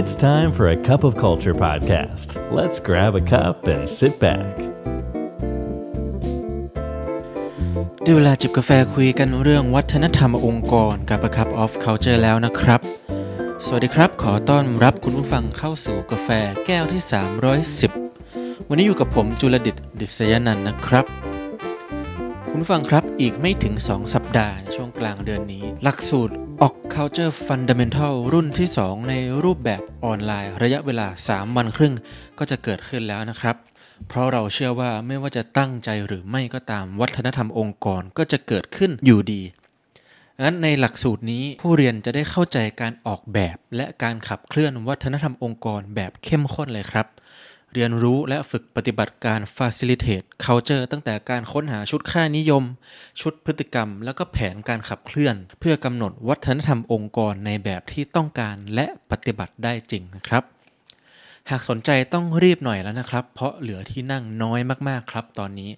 It's time for a cup of culture podcast. Let's grab a cup and sit back. ได้เวลาจิบกาแฟคุยกันเรื่องวัฒนธรรมองค์กรกับ A Cup of Culture แล้วนะครับ สวัสดีครับ ขอต้อนรับคุณผู้ฟังเข้าสู่กาแฟแก้วที่ 310 วันนี้อยู่กับผมจุลดิตดิษยนันนะครับ คุณฟังครับอีกไม่ถึง 2 สัปดาห์ในช่วงกลางเดือนนี้ หลักสูตร o c Culture Fundamental รุ่นที่ 2 ในรูปแบบออนไลน์ ระยะเวลา 3 วันครึ่งก็จะเกิดขึ้นแล้วนะครับ เพราะเราเชื่อว่าไม่ว่าจะตั้งใจหรือไม่ก็ตามวัฒนธรรมองค์กรก็จะเกิดขึ้นอยู่ดีงั้นในหลักสูตรนี้ผู้เรียนจะได้เข้าใจการออกแบบ และการขับเคลื่อนวัฒนธรรมองค์กรแบบเข้มข้นเลยครับ เรียนรู้และฝึกปฏิบัติการ facilitate culture ตั้งแต่การค้นหาชุดค่านิยม ชุดพฤติกรรม แล้วก็แผนการขับเคลื่อน เพื่อกำหนดวัฒนธรรมองค์กรในแบบที่ต้องการและปฏิบัติได้จริงนะครับ หากสนใจต้องรีบหน่อยแล้วนะครับ เพราะเหลือที่นั่งน้อยมากๆครับตอนนี้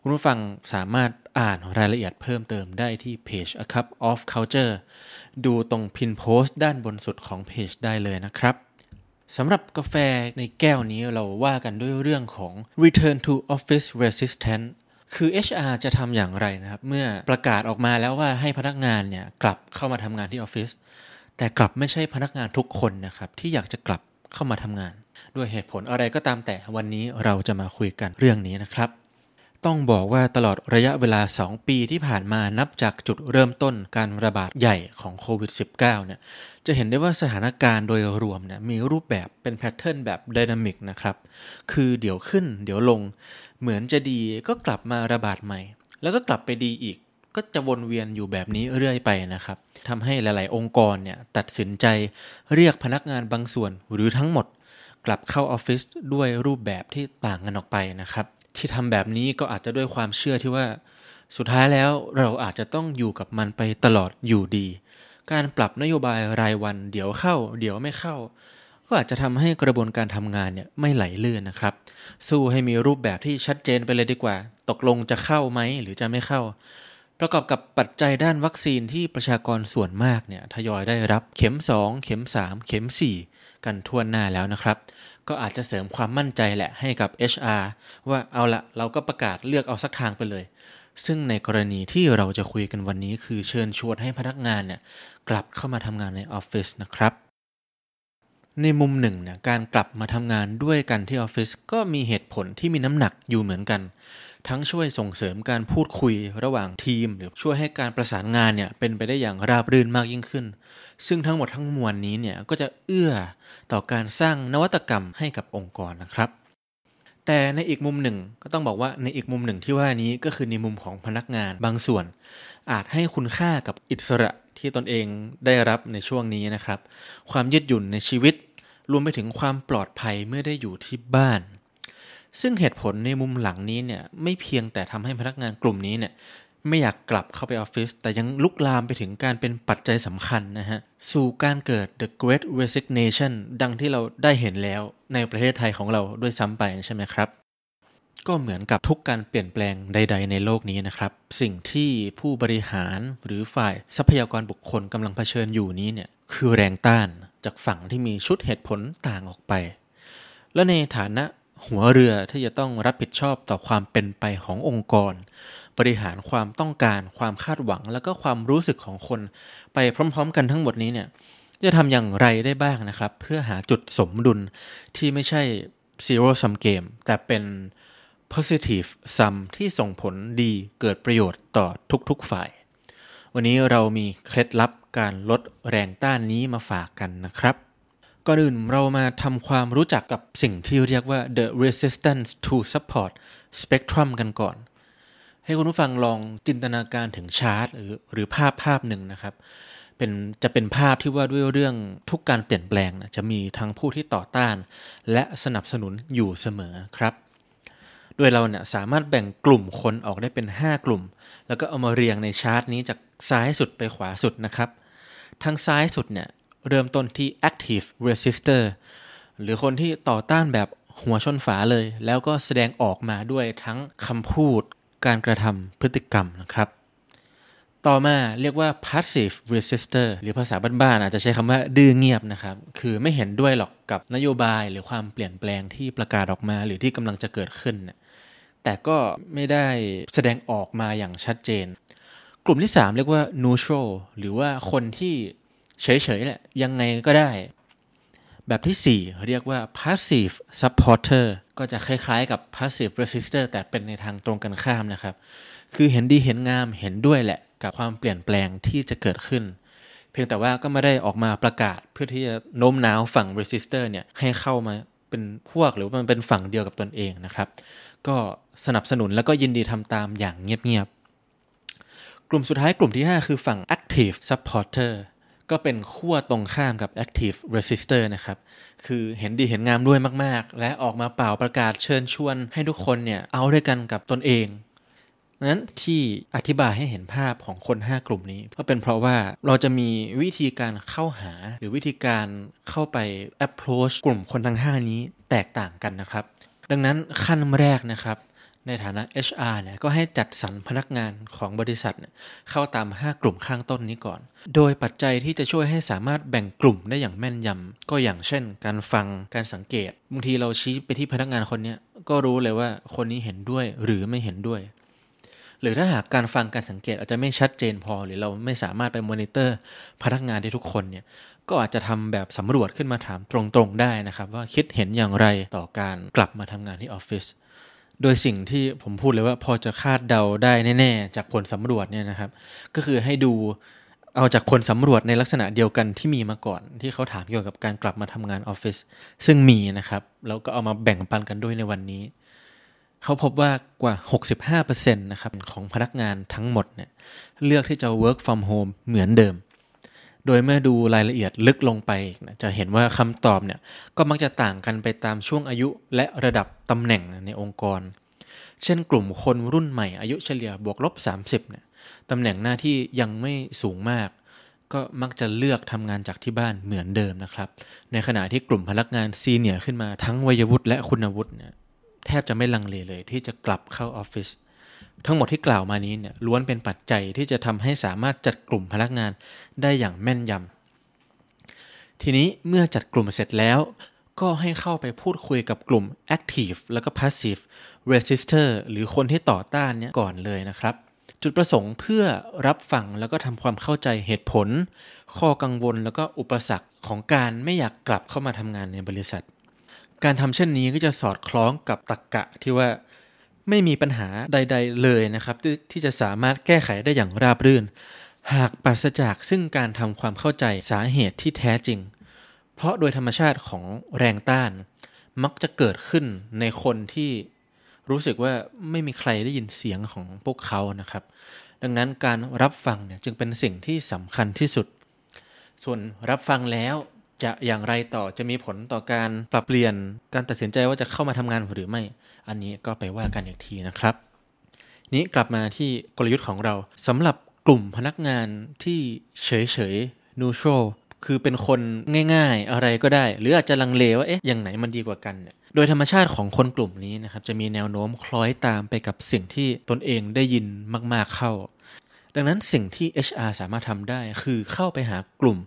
คุณผู้ฟังสามารถอ่านรายละเอียดเพิ่มเติมได้ที่เพจ A Cup of Culture ดูตรงพินโพสต์ด้านบนสุดของเพจได้เลยนะครับ สำหรับกาแฟในแก้วนี้เราว่ากันด้วยเรื่องของ return to office resistance คือ HR จะทำอย่างไรนะครับ เมื่อประกาศออกมาแล้วว่าให้พนักงานเนี่ยกลับเข้ามาทำงานที่ออฟฟิศแต่กลับไม่ใช่พนักงานทุกคนนะครับ ที่อยากจะกลับเข้ามาทำงาน ด้วยเหตุผลอะไรก็ตามแต่วันนี้เราจะมาคุยกันเรื่องนี้นะครับ ต้องบอกว่าตลอดระยะเวลา 2 ปีที่ผ่านมานับจากจุดเริ่มต้นการระบาดใหญ่ของโควิด -19 เนี่ยจะเห็นได้ว่าสถานการณ์โดยรวมเนี่ยมีรูปแบบเป็นแพทเทิร์นแบบดินามิกนะครับคือเดี๋ยวขึ้นเดี๋ยวลง เหมือนจะดีก็กลับมาระบาดใหม่ แล้วก็กลับไปดีอีกก็จะวนเวียนอยู่แบบนี้เรื่อยไปนะครับทำให้หลาย ๆ องค์กรเนี่ยตัดสินใจเรียกพนักงานบางส่วนหรือทั้งหมด กลับเข้าออฟฟิศด้วยรูปแบบที่ต่างกันออกไปนะครับ ที่ทำแบบนี้ก็อาจจะด้วยความเชื่อที่ว่า สุดท้ายแล้วเราอาจจะต้องอยู่กับมันไปตลอดอยู่ดี การปรับนโยบายรายวัน เดี๋ยวเข้า เดี๋ยวไม่เข้า ก็อาจจะทำให้กระบวนการทำงานเนี่ยไม่ไหลเลื่อนนะครับ สู้ให้มีรูปแบบที่ชัดเจนไปเลยดีกว่า ตกลงจะเข้าไหมหรือจะไม่เข้า ประกอบกับปัจจัยด้านวัคซีนที่ประชากรส่วนมากเนี่ยทยอยได้รับเข็ม 2 เข็ม 3 เข็ม 4 กันทั่วหน้าแล้วนะครับ ก็อาจจะเสริมความมั่นใจแหละให้กับ HR ว่าเอาละเราก็ประกาศเลือกเอาสักทางไปเลย ซึ่งในกรณีที่เราจะคุยกันวันนี้คือเชิญชวนให้พนักงานเนี่ยกลับเข้ามาทำงานในออฟฟิศนะครับ ในมุมหนึ่งเนี่ยการกลับมาทำงานด้วยกันที่ออฟฟิศก็มีเหตุผลที่มีน้ำหนักอยู่เหมือนกัน ทั้งช่วยส่งเสริมการพูดคุยระหว่างทีม หรือช่วยให้การประสานงานเนี่ยเป็นไปได้อย่างราบรื่นมากยิ่งขึ้น ซึ่งทั้งหมดทั้งมวลนี้เนี่ยก็จะเอื้อต่อการสร้างนวัตกรรมให้กับองค์กรนะครับ แต่ในอีกมุมหนึ่งก็ต้องบอกว่าในอีกมุมหนึ่งที่ว่านี้ก็คือในมุมของพนักงานบางส่วน อาจให้คุณค่ากับอิสระที่ตนเองได้รับในช่วงนี้นะครับ ความยืดหยุ่นในชีวิตรวมไปถึงความปลอดภัยเมื่อได้อยู่ที่บ้าน ซึ่งเหตุผลในมุมหลังนี้เนี่ยไม่เพียงแต่ทำให้พนักงานกลุ่มนี้เนี่ยไม่อยากกลับเข้าไปออฟฟิศแต่ยังลุกลามไปถึงการเป็นปัจจัยสำคัญนะฮะ สู่การเกิด the great resignation ดังที่เราได้เห็นแล้วในประเทศไทยของเราด้วยซ้ำไปใช่ไหมครับ ก็เหมือนกับทุกการเปลี่ยนแปลงใด ๆ ในโลกนี้นะครับ สิ่งที่ผู้บริหารหรือฝ่ายทรัพยากรบุคคลกำลังเผชิญอยู่นี้เนี่ยคือแรงต้านจากฝั่งที่มีชุดเหตุผลต่างออกไป และในฐานะ หัวเรือที่จะต้องรับผิดชอบต่อความเป็นไปขององค์กร บริหารความต้องการความคาดหวัง แล้วก็ความรู้สึกของคน ไปพร้อม ๆ กันทั้งหมดนี้เนี่ยจะทำอย่างไรได้บ้างนะครับ เพื่อหาจุดสมดุลที่ไม่ใช่ zero sum game แต่เป็น positive sum ที่ส่งผลดีเกิดประโยชน์ต่อทุกๆฝ่าย วันนี้เรามีเคล็ดลับการลดแรงต้านนี้มาฝากกันนะครับ ก่อนอื่นเรามาทำความรู้จักกับสิ่งที่เรียกว่า the resistance to support spectrum กันก่อน ให้คุณผู้ฟังลองจินตนาการถึงชาร์ตหรือหรือภาพภาพหนึ่งนะครับเป็นจะเป็นภาพที่ว่าด้วยเรื่องทุกการเปลี่ยนแปลงนะจะมีทั้งผู้ที่ต่อต้าน และสนับสนุนอยู่เสมอครับ โดยเราเนี่ยสามารถแบ่งกลุ่มคนออกได้เป็น 5 กลุ่ม แล้วก็เอามาเรียงในชาร์ตนี้จากซ้ายสุดไปขวาสุดนะครับ ทางซ้ายสุดเนี่ย เริ่มต้นที่ active resistor หรือคนที่ต่อต้านแบบหัวชนฝาเลย แล้วก็แสดงออกมาด้วยทั้งคำพูด การกระทำพฤติกรรมนะครับ ต่อมาเรียกว่า passive resistor หรือภาษาบ้านๆอาจจะใช้คำว่าดื้อเงียบนะครับ คือไม่เห็นด้วยหรอกกับนโยบายหรือความเปลี่ยนแปลงที่ประกาศออกมา หรือที่กำลังจะเกิดขึ้น แต่ก็ไม่ได้แสดงออกมาอย่างชัดเจน กลุ่มที่ 3 เรียกว่า neutral หรือว่าคนที่ เฉยๆแหละ ยังไงก็ได้ แบบที่ 4 เรียกว่า passive supporter ก็จะคล้ายๆกับ passive resistor แต่เป็นในทางตรงกันข้ามนะครับ คือเห็นดีเห็นงามเห็นด้วยแหละ กับความเปลี่ยนแปลงที่จะเกิดขึ้น เพียงแต่ว่าก็ไม่ได้ออกมาประกาศ เพื่อที่จะโน้มน้าวฝั่ง resistor เนี่ยให้เข้ามาเป็นพวกหรือว่ามันเป็นฝั่งเดียวกับตนเองนะครับ ก็สนับสนุนแล้วก็ยินดีทำตามอย่างเงียบๆกลุ่มสุดท้ายกลุ่มที่ 5 คือฝั่ง active supporter ก็เป็นขั้วตรงข้ามกับ active resistor นะครับ คือเห็นดีเห็นงามด้วยมาก ๆ และออกมาเป่าประกาศเชิญชวนให้ทุกคนเนี่ย เอาด้วยกันกับตนเองนั้นที่อธิบายให้เห็นภาพของคน 5 กลุ่มนี้ ก็เป็นเพราะว่าเราจะมีวิธีการเข้าหา หรือวิธีการเข้าไป approach กลุ่มคนทั้ง 5 นี้แตกต่างกันนะครับ ดังนั้นขั้นแรกนะครับ ในฐานะ HR เนี่ยก็ให้จัดสรรพนักงานของบริษัทเเข้าตาม 5 กลุ่มข้างต้นนี้ก่อน โดยปัจจัยที่จะช่วยให้สามารถแบ่งกลุ่มได้อย่างแม่นยำ ก็อย่างเช่น การฟัง การสังเกต บางทีเราชี้ไปที่พนักงานคนนี้ก็รู้เลยว่าคนนี้เห็นด้วยหรือไม่เห็นด้วย หรือถ้าหากการฟังการสังเกตอาจจะไม่ชัดเจนพอ หรือเราไม่สามารถไปมอนิเตอร์พนักงานได้ทุกคนเนี่ยก็อาจจะทำแบบสำรวจขึ้นมาถามตรงๆได้นะครับ ว่าคิดเห็นอย่างไรต่อการกลับมาทำงานที่ออฟฟิศ โดยสิ่งที่ผมพูดเลยว่าพอจะคาดเดาได้แน่ๆ จากผลสำรวจเนี่ยนะครับ ก็คือให้ดูเอาจากผลสำรวจในลักษณะเดียวกันที่มีมาก่อน ที่เขาถามเกี่ยวกับการกลับมาทำงานออฟฟิศซึ่งมีนะครับ แล้วก็เอามาแบ่งปันกันด้วยในวันนี้ เขาพบว่ากว่า 65%นะครับของพนักงานทั้งหมดเนี่ยเลือกที่จะ work from home เหมือนเดิม โดยเมื่อดูรายละเอียดลึกลงไปจะเห็นว่าคำตอบเนี่ยก็มักจะต่างกันไปตามช่วงอายุและระดับตำแหน่งในองค์กร เช่นกลุ่มคนรุ่นใหม่อายุเฉลี่ยบวกลบ 30เนี่ยตำแหน่งหน้าที่ยังไม่สูงมาก ก็มักจะเลือกทำงานจากที่บ้านเหมือนเดิมนะครับ ในขณะที่กลุ่มพนักงานซีเนียขึ้นมาทั้งวัยวุฒิและคุณวุฒิเนี่ยแทบจะไม่ลังเลเลยที่จะกลับเข้าออฟฟิศ ทั้งหมดที่กล่าวมานี้เนี่ยล้วนเป็นปัจจัยที่จะทำให้สามารถจัดกลุ่มพนักงานได้อย่างแม่นยำทีนี้เมื่อจัดกลุ่มเสร็จแล้ว ก็ให้เข้าไปพูดคุยกับกลุ่ม active แล้วก็ passive resistor หรือคนที่ต่อต้านเนี่ยก่อนเลยนะครับ จุดประสงค์เพื่อรับฟังแล้วก็ทำความเข้าใจเหตุผล ข้อกังวลแล้วก็อุปสรรคของการไม่อยากกลับเข้ามาทำงานในบริษัท การทำเช่นนี้ก็จะสอดคล้องกับตรกกะที่ว่า ไม่มีปัญหาใด ๆ เลยนะครับทที่จะสามารถแก้ไขได้อย่างราบรื่น หากปราศจากซึ่งการทำความเข้าใจสาเหตุที่แท้จริง เพราะโดยธรรมชาติของแรงต้าน มักจะเกิดขึ้นในคนที่รู้สึกว่าไม่มีใครได้ยินเสียงของพวกเขานะครับ ดังนั้นการรับฟังเนี่ยจึงเป็นสิ่งที่สำคัญที่สุด ส่วนรับฟังแล้ว จะอย่างไรต่อจะมีผลต่อการปรับเปลี่ยนการตัดสินใจว่าจะเข้ามาทำงานหรือไม่ อันนี้ก็ไปว่ากันอีกทีนะครับ นี้กลับมาที่กลยุทธ์ของเราสำหรับกลุ่มพนักงานที่เฉยเฉย neutral คือเป็นคนง่ายๆ อะไรก็ได้ หรืออาจจะลังเลว่าเอ๊ะอย่างไหนมันดีกว่ากันเนี่ยโดยธรรมชาติของคนกลุ่มนี้นะครับจะมีแนวโน้มคล้อยตามไปกับสิ่งที่ตนเองได้ยินมากๆเข้า ดังนั้นสิ่งที่ HR สามารถทำได้คือเข้าไปหากลุ่ม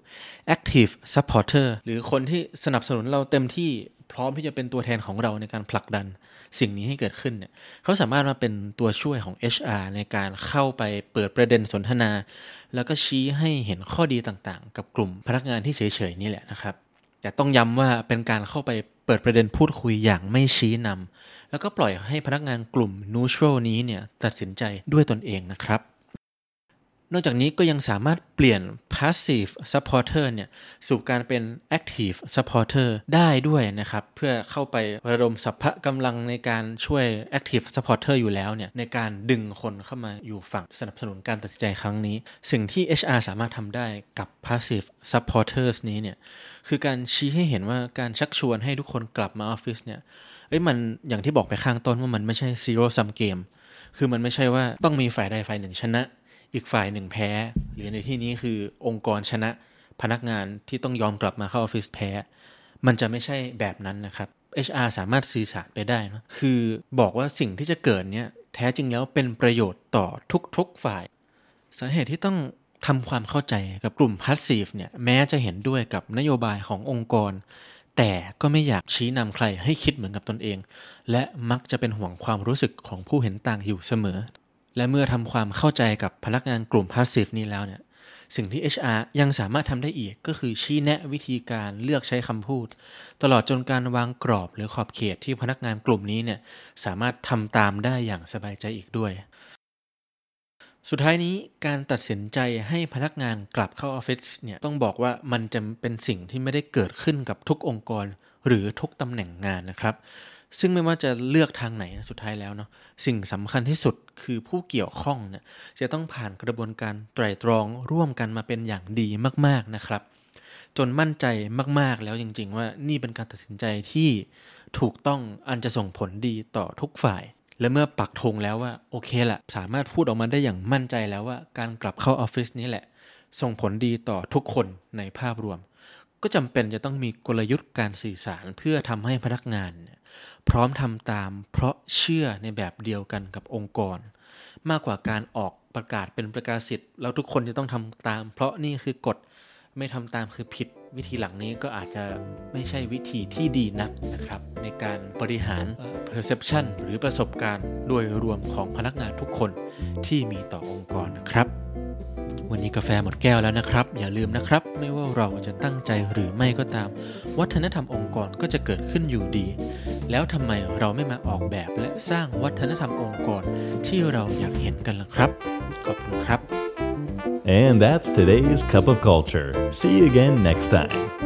active supporter หรือคนที่สนับสนุนเราเต็มที่พร้อมที่จะเป็นตัวแทนของเราในการผลักดันสิ่งนี้ให้เกิดขึ้นเนี่ยเขาสามารถมาเป็นตัวช่วยของ HR ในการเข้าไปเปิดประเด็นสนทนา แล้วก็ชี้ให้เห็นข้อดีต่างๆ กับกลุ่มพนักงานที่เฉยๆนี่แหละนะครับ แต่ต้องย้ำว่าเป็นการเข้าไปเปิดประเด็นพูดคุยอย่างไม่ชี้นำแล้วก็ปล่อยให้พนักงานกลุ่ม neutral นี้เนี่ยตัดสินใจด้วยตนเองนะครับ นอกจากนี้ก็ยังสามารถเปลี่ยน passive supporter เนี่ยสู่การเป็น active supporter ได้ด้วยนะครับ เพื่อเข้าไประดมสัพพะกำลังในการช่วย active supporter อยู่แล้วเนี่ยในการดึงคนเข้ามาอยู่ฝั่งสนับสนุนการตัดสินใจครั้งนี้ สิ่งที่ HR สามารถทำได้กับ passive supporters นี้เนี่ยคือการชี้ให้เห็นว่าการชักชวนให้ทุกคนกลับมาออฟฟิศเนี่ยเอ้ยมันอย่างที่บอกไปข้างต้นว่ามันไม่ใช่ zero sum game คือมันไม่ใช่ว่าต้องมีฝ่ายใดฝ่ายหนึ่งชนะ อีกฝ่ายหนึ่งแพ้ หรือในที่นี้คือองค์กรชนะพนักงานที่ต้องยอมกลับมาเข้าออฟฟิศแพ้ มันจะไม่ใช่แบบนั้นนะครับ HR สามารถสื่อสารไปได้นะคือบอกว่าสิ่งที่จะเกิดเนี่ยแท้จริงแล้วเป็นประโยชน์ต่อทุกๆฝ่าย สาเหตุที่ต้องทำความเข้าใจกับกลุ่มพาสซีฟเนี่ยแม้จะเห็นด้วยกับนโยบายขององค์กร แต่ก็ไม่อยากชี้นำใครให้คิดเหมือนกับตนเอง และมักจะเป็นห่วงความรู้สึกของผู้เห็นต่างอยู่เสมอ และเมื่อทำความเข้าใจกับพนักงานกลุ่มพาสซีฟนี้แล้วเนี่ยสิ่งที่ HR ยังสามารถทำได้อีกก็คือชี้แนะวิธีการเลือกใช้คำพูด ตลอดจนการวางกรอบหรือขอบเขตที่พนักงานกลุ่มนี้เนี่ยสามารถทำตามได้อย่างสบายใจอีกด้วย สุดท้ายนี้การตัดสินใจให้พนักงานกลับเข้าออฟฟิศเนี่ยต้องบอกว่ามันจะเป็นสิ่งที่ไม่ได้เกิดขึ้นกับทุกองค์กร หรือทุกตำแหน่งงานนะครับ ซึ่งไม่ว่าจะเลือกทางไหนสุดท้ายแล้วเนาะสิ่งสำคัญที่สุดคือผู้เกี่ยวข้องเนี่ยจะต้องผ่านกระบวนการไตรตรองร่วมกันมาเป็นอย่างดีมาก ๆนะครับ จนมั่นใจมาก ๆแล้วจริง ๆ ว่านี่เป็นการตัดสินใจที่ถูกต้องอันจะส่งผลดีต่อทุกฝ่าย และเมื่อปักธงแล้วว่าโอเคละสามารถพูดออกมาได้อย่างมั่นใจแล้วว่า การกลับเข้าออฟฟิศนี้แหละ ส่งผลดีต่อทุกคนในภาพรวม ก็จำเป็นจะต้องมีกลยุทธ์การสื่อสารเพื่อทำให้พนักงาน พร้อมทำตามเพราะเชื่อในแบบเดียวกันกับองค์กร มากกว่าการออกประกาศเป็นประกาศสิทธิ์แล้วทุกคนจะต้องทำตาม เพราะนี่คือกฎไม่ทำตามคือผิด วิธีหลังนี้ก็อาจจะไม่ใช่วิธีที่ดีนักนะครับ ในการบริหาร perception หรือประสบการณ์โดยรวมของพนักงานทุกคนที่มีต่อองค์กรนะครับ วันนี้กาแฟหมดแก้วแล้วนะครับ อย่าลืมนะครับ ไม่ว่าเราจะตั้งใจหรือไม่ก็ตาม วัฒนธรรมองค์กรก็จะเกิดขึ้นอยู่ดี แล้วทำไมเราไม่มาออกแบบและสร้างวัฒนธรรมองค์กรที่เราอยากเห็นกันล่ะครับขอบคุณครับ And that's today's Cup of Culture. See you again next time.